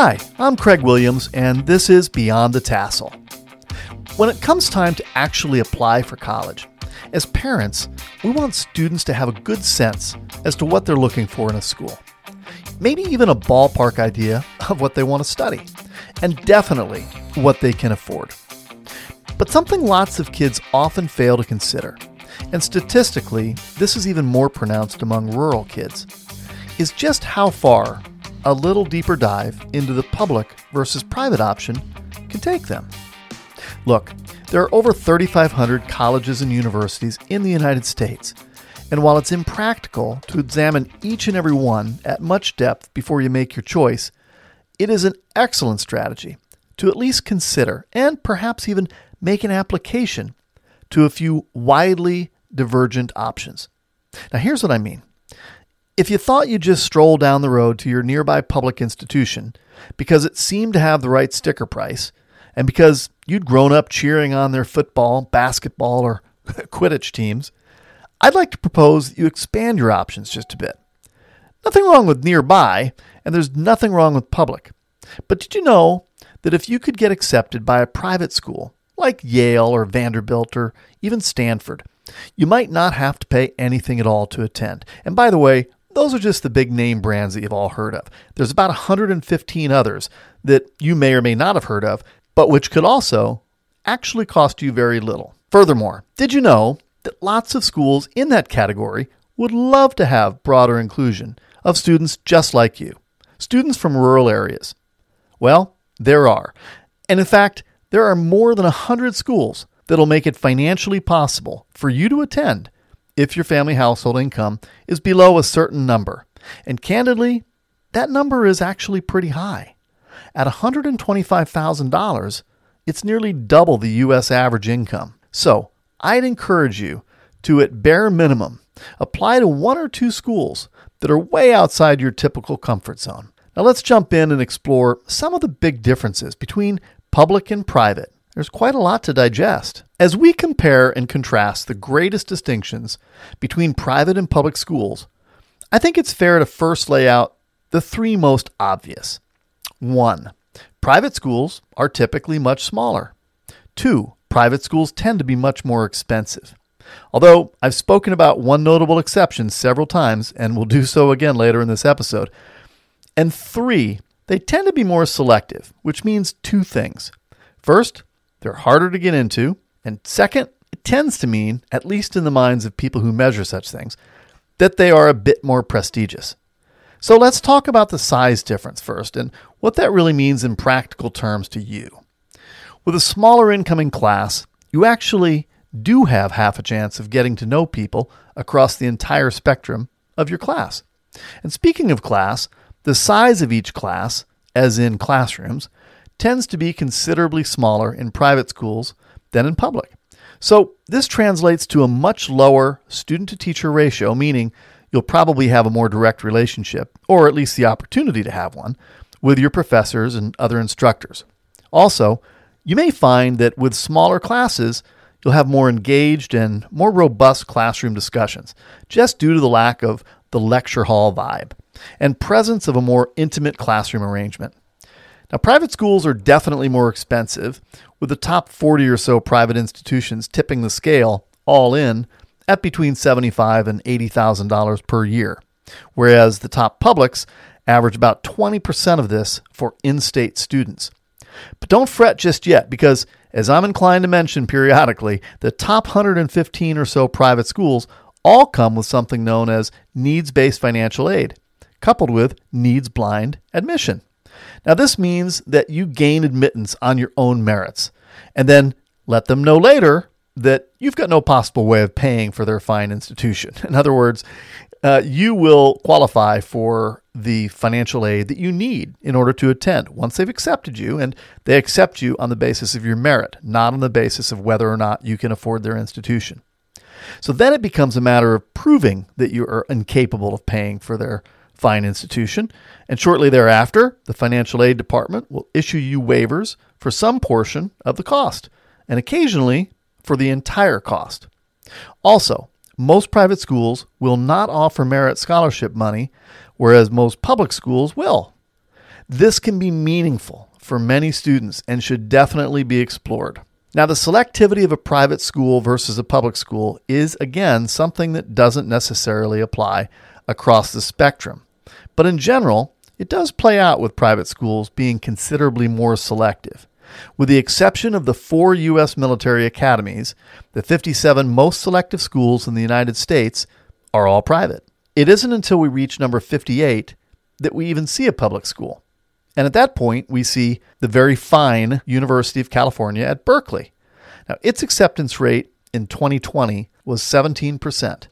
Hi, I'm Craig Williams, and this is Beyond the Tassel. When it comes time to actually apply for college, as parents, we want students to have a good sense as to what they're looking for in a school. Maybe even a ballpark idea of what they want to study, and definitely what they can afford. But something lots of kids often fail to consider, and statistically, this is even more pronounced among rural kids, is just how far a little deeper dive into the public versus private option can take them. Look, there are over 3,500 colleges and universities in the United States, and while it's impractical to examine each and every one at much depth before you make your choice, it is an excellent strategy to at least consider and perhaps even make an application to a few widely divergent options. Now, here's what I mean. If you thought you'd just stroll down the road to your nearby public institution because it seemed to have the right sticker price, and because you'd grown up cheering on their football, basketball, or Quidditch teams, I'd like to propose that you expand your options just a bit. Nothing wrong with nearby, and there's nothing wrong with public. But did you know that if you could get accepted by a private school, like Yale or Vanderbilt or even Stanford, you might not have to pay anything at all to attend. And by the way, those are just the big name brands that you've all heard of. There's about 115 others that you may or may not have heard of, but which could also actually cost you very little. Furthermore, did you know that lots of schools in that category would love to have broader inclusion of students just like you, students from rural areas? Well, there are. And in fact, there are more than 100 schools that'll make it financially possible for you to attend if your family household income is below a certain number. And candidly, that number is actually pretty high. At $125,000, it's nearly double the U.S. average income. So I'd encourage you to, at bare minimum, apply to one or two schools that are way outside your typical comfort zone. Now let's jump in and explore some of the big differences between public and private there's quite a lot to digest. As we compare and contrast the greatest distinctions between private and public schools, I think it's fair to first lay out the three most obvious. One, private schools are typically much smaller. Two, private schools tend to be much more expensive. Although I've spoken about one notable exception several times and will do so again later in this episode. And three, they tend to be more selective, which means two things. First, they're harder to get into. And second, it tends to mean, at least in the minds of people who measure such things, that they are a bit more prestigious. So let's talk about the size difference first and what that really means in practical terms to you. With a smaller incoming class, you actually do have half a chance of getting to know people across the entire spectrum of your class. And speaking of class, the size of each class, as in classrooms, tends to be considerably smaller in private schools than in public. So, this translates to a much lower student to teacher ratio, meaning you'll probably have a more direct relationship, or at least the opportunity to have one, with your professors and other instructors. Also, you may find that with smaller classes, you'll have more engaged and more robust classroom discussions, just due to the lack of the lecture hall vibe and presence of a more intimate classroom arrangement. Now, private schools are definitely more expensive, with the top 40 or so private institutions tipping the scale all in at between 75 and $80,000 per year, whereas the top publics average about 20% of this for in state students. But don't fret just yet, because as I'm inclined to mention periodically, the top 115 or so private schools all come with something known as needs based financial aid, coupled with needs blind admission. Now, this means that you gain admittance on your own merits, and then let them know later that you've got no possible way of paying for their fine institution. In other words, uh, you will qualify for the financial aid that you need in order to attend once they've accepted you, and they accept you on the basis of your merit, not on the basis of whether or not you can afford their institution. So then it becomes a matter of proving that you are incapable of paying for their fine institution, and shortly thereafter, the financial aid department will issue you waivers for some portion of the cost, and occasionally for the entire cost. Also, most private schools will not offer merit scholarship money, whereas most public schools will. This can be meaningful for many students and should definitely be explored. Now, the selectivity of a private school versus a public school is, again, something that doesn't necessarily apply across the spectrum. But in general, it does play out with private schools being considerably more selective. With the exception of the four U.S. military academies, the 57 most selective schools in the United States are all private. It isn't until we reach number 58 that we even see a public school. And at that point, we see the very fine University of California at Berkeley. Now, its acceptance rate in 2020 was 17%,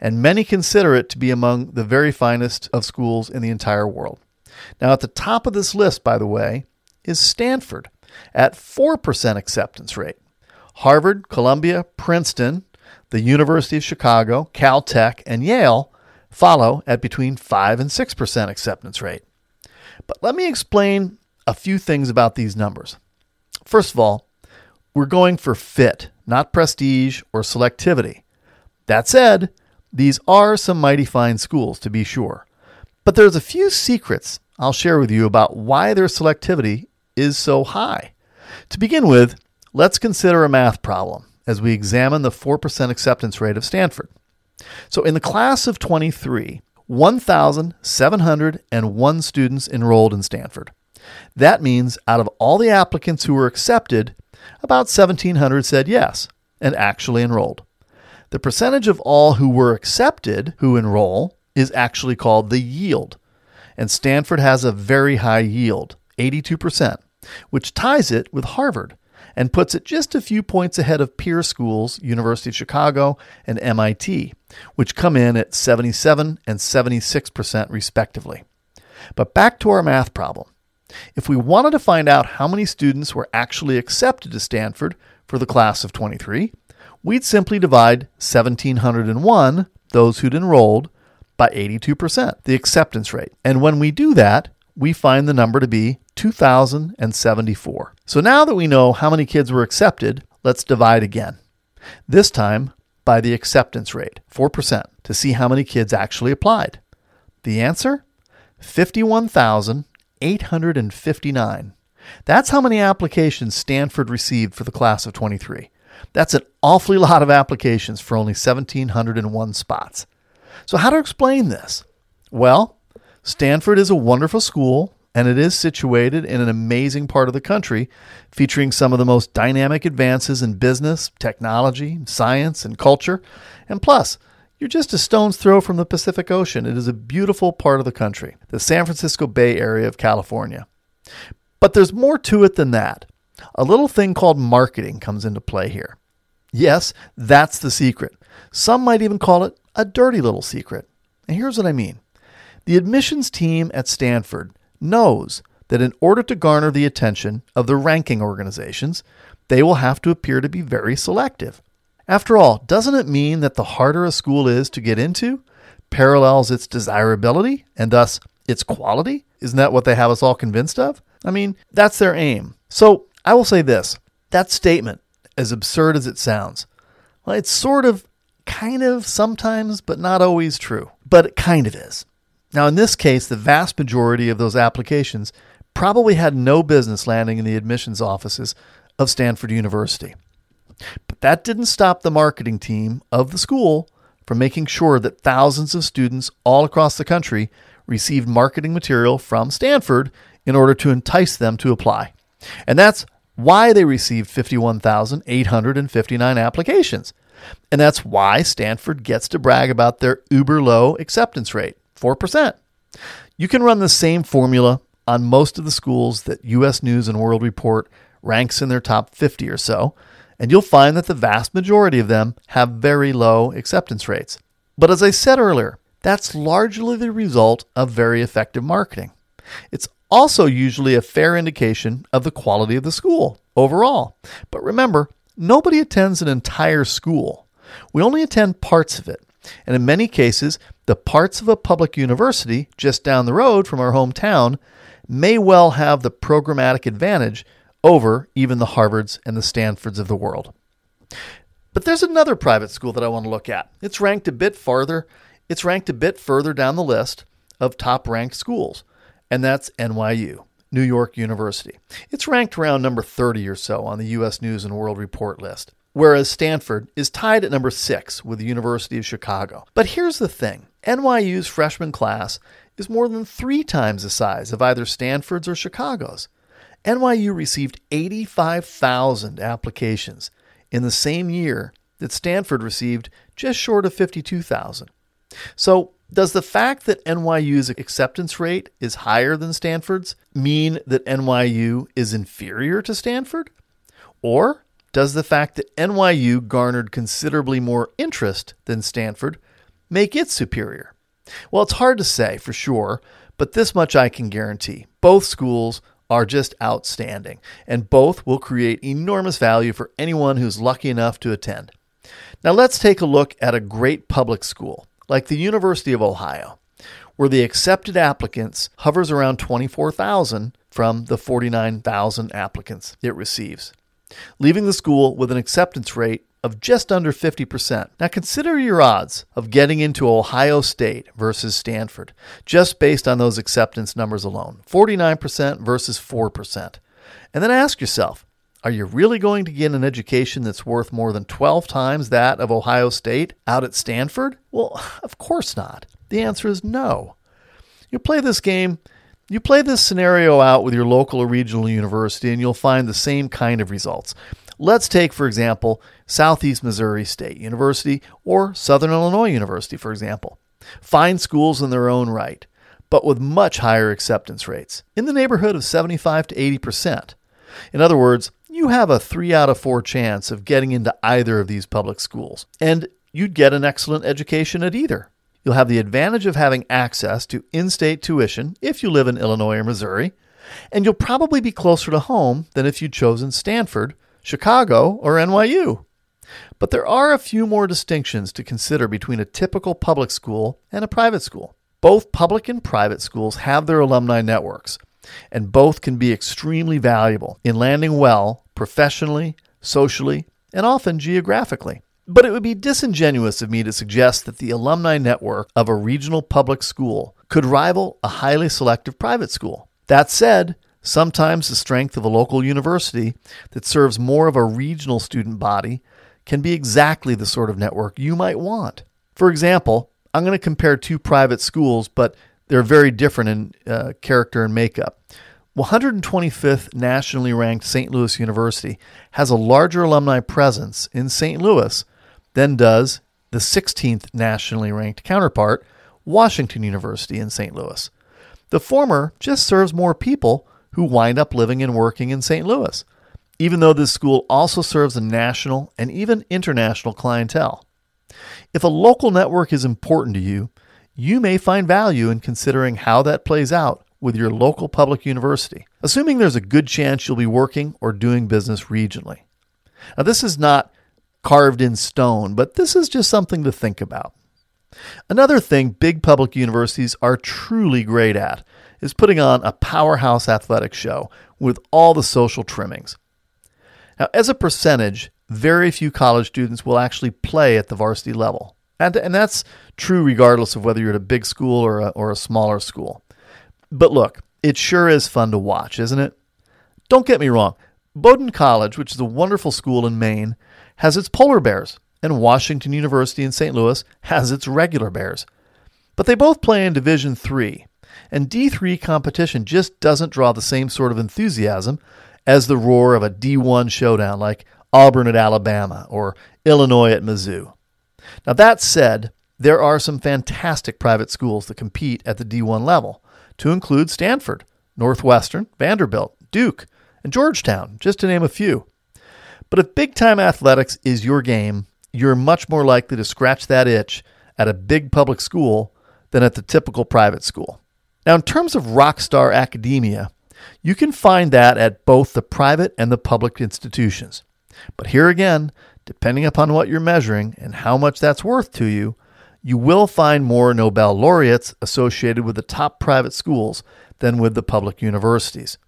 and many consider it to be among the very finest of schools in the entire world. Now, at the top of this list, by the way, is Stanford at 4% acceptance rate. Harvard, Columbia, Princeton, the University of Chicago, Caltech, and Yale follow at between 5 and 6% acceptance rate. But let me explain a few things about these numbers. First of all, we're going for fit, not prestige or selectivity. That said, these are some mighty fine schools, to be sure. But there's a few secrets I'll share with you about why their selectivity is so high. To begin with, let's consider a math problem as we examine the 4% acceptance rate of Stanford. So, in the class of 23, 1,701 students enrolled in Stanford. That means out of all the applicants who were accepted, about 1,700 said yes and actually enrolled. The percentage of all who were accepted who enroll is actually called the yield, and Stanford has a very high yield, 82%, which ties it with Harvard and puts it just a few points ahead of peer schools, University of Chicago and MIT, which come in at 77 and 76% respectively. But back to our math problem. If we wanted to find out how many students were actually accepted to Stanford for the class of 23, we'd simply divide 1,701, those who'd enrolled, by 82%, the acceptance rate. And when we do that, we find the number to be 2,074. So now that we know how many kids were accepted, let's divide again. This time by the acceptance rate, 4%, to see how many kids actually applied. The answer? 51,859. That's how many applications Stanford received for the class of 23. That's an awfully lot of applications for only 1,701 spots. So, how to explain this? Well, Stanford is a wonderful school, and it is situated in an amazing part of the country, featuring some of the most dynamic advances in business, technology, science, and culture. And plus, you're just a stone's throw from the Pacific Ocean. It is a beautiful part of the country, the San Francisco Bay Area of California. But there's more to it than that. A little thing called marketing comes into play here. Yes, that's the secret. Some might even call it a dirty little secret. And here's what I mean the admissions team at Stanford knows that in order to garner the attention of the ranking organizations, they will have to appear to be very selective. After all, doesn't it mean that the harder a school is to get into parallels its desirability and thus its quality? Isn't that what they have us all convinced of? I mean, that's their aim. So I will say this that statement, as absurd as it sounds, well, it's sort of, kind of, sometimes, but not always true. But it kind of is. Now, in this case, the vast majority of those applications probably had no business landing in the admissions offices of Stanford University. But that didn't stop the marketing team of the school from making sure that thousands of students all across the country received marketing material from Stanford in order to entice them to apply. And that's why they received 51,859 applications. And that's why Stanford gets to brag about their uber low acceptance rate. 4%. You can run the same formula on most of the schools that US News and World Report ranks in their top 50 or so, and you'll find that the vast majority of them have very low acceptance rates. But as I said earlier, that's largely the result of very effective marketing. It's also usually a fair indication of the quality of the school overall. But remember, nobody attends an entire school. We only attend parts of it. And in many cases, the parts of a public university just down the road from our hometown may well have the programmatic advantage over even the Harvards and the Stanfords of the world. But there's another private school that I want to look at. It's ranked a bit farther. It's ranked a bit further down the list of top ranked schools. And that's NYU. New York University. It's ranked around number 30 or so on the U.S. News and World Report list, whereas Stanford is tied at number 6 with the University of Chicago. But here's the thing NYU's freshman class is more than three times the size of either Stanford's or Chicago's. NYU received 85,000 applications in the same year that Stanford received just short of 52,000. So, does the fact that NYU's acceptance rate is higher than Stanford's mean that NYU is inferior to Stanford? Or does the fact that NYU garnered considerably more interest than Stanford make it superior? Well, it's hard to say for sure, but this much I can guarantee. Both schools are just outstanding, and both will create enormous value for anyone who's lucky enough to attend. Now, let's take a look at a great public school like the University of Ohio, where the accepted applicants hovers around 24,000 from the 49,000 applicants it receives, leaving the school with an acceptance rate of just under 50%. Now consider your odds of getting into Ohio State versus Stanford, just based on those acceptance numbers alone 49% versus 4%. And then ask yourself, are you really going to get an education that's worth more than 12 times that of Ohio State out at Stanford? Well, of course not. The answer is no. You play this game, you play this scenario out with your local or regional university, and you'll find the same kind of results. Let's take, for example, Southeast Missouri State University or Southern Illinois University, for example. Fine schools in their own right, but with much higher acceptance rates, in the neighborhood of 75 to 80 percent. In other words, you have a three out of four chance of getting into either of these public schools, and you'd get an excellent education at either. You'll have the advantage of having access to in state tuition if you live in Illinois or Missouri, and you'll probably be closer to home than if you'd chosen Stanford, Chicago, or NYU. But there are a few more distinctions to consider between a typical public school and a private school. Both public and private schools have their alumni networks, and both can be extremely valuable in landing well professionally, socially, and often geographically. But it would be disingenuous of me to suggest that the alumni network of a regional public school could rival a highly selective private school. That said, sometimes the strength of a local university that serves more of a regional student body can be exactly the sort of network you might want. For example, I'm going to compare two private schools, but they're very different in uh, character and makeup. 125th nationally ranked St. Louis University has a larger alumni presence in St. Louis than does the 16th nationally ranked counterpart, Washington University in St. Louis. The former just serves more people who wind up living and working in St. Louis, even though this school also serves a national and even international clientele. If a local network is important to you, you may find value in considering how that plays out with your local public university, assuming there's a good chance you'll be working or doing business regionally. Now, this is not carved in stone, but this is just something to think about. Another thing big public universities are truly great at is putting on a powerhouse athletic show with all the social trimmings. Now, as a percentage, very few college students will actually play at the varsity level. And, and that's true regardless of whether you're at a big school or a, or a smaller school. But look, it sure is fun to watch, isn't it? Don't get me wrong. Bowdoin College, which is a wonderful school in Maine, has its polar bears, and Washington University in St. Louis has its regular bears. But they both play in Division 3, and D3 competition just doesn't draw the same sort of enthusiasm as the roar of a D1 showdown like Auburn at Alabama or Illinois at Mizzou. Now, that said, there are some fantastic private schools that compete at the D1 level, to include Stanford, Northwestern, Vanderbilt, Duke, and Georgetown, just to name a few. But if big time athletics is your game, you're much more likely to scratch that itch at a big public school than at the typical private school. Now, in terms of rock star academia, you can find that at both the private and the public institutions. But here again, depending upon what you're measuring and how much that's worth to you, you will find more Nobel laureates associated with the top private schools than with the public universities.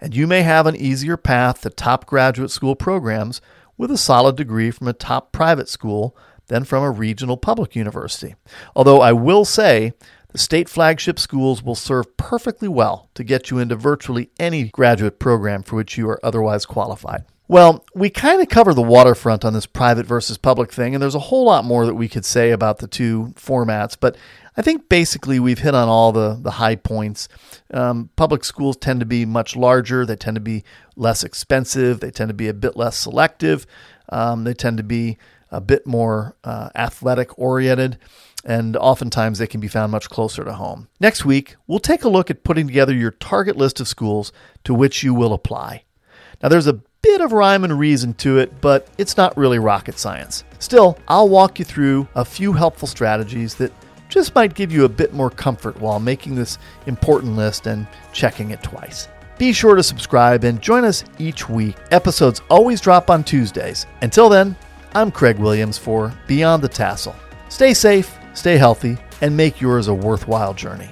And you may have an easier path to top graduate school programs with a solid degree from a top private school than from a regional public university. Although I will say the state flagship schools will serve perfectly well to get you into virtually any graduate program for which you are otherwise qualified. Well, we kind of cover the waterfront on this private versus public thing, and there's a whole lot more that we could say about the two formats, but I think basically we've hit on all the, the high points. Um, public schools tend to be much larger, they tend to be less expensive, they tend to be a bit less selective, um, they tend to be a bit more uh, athletic oriented, and oftentimes they can be found much closer to home. Next week, we'll take a look at putting together your target list of schools to which you will apply. Now, there's a bit of rhyme and reason to it, but it's not really rocket science. Still, I'll walk you through a few helpful strategies that just might give you a bit more comfort while making this important list and checking it twice. Be sure to subscribe and join us each week. Episodes always drop on Tuesdays. Until then, I'm Craig Williams for Beyond the Tassel. Stay safe, stay healthy, and make yours a worthwhile journey.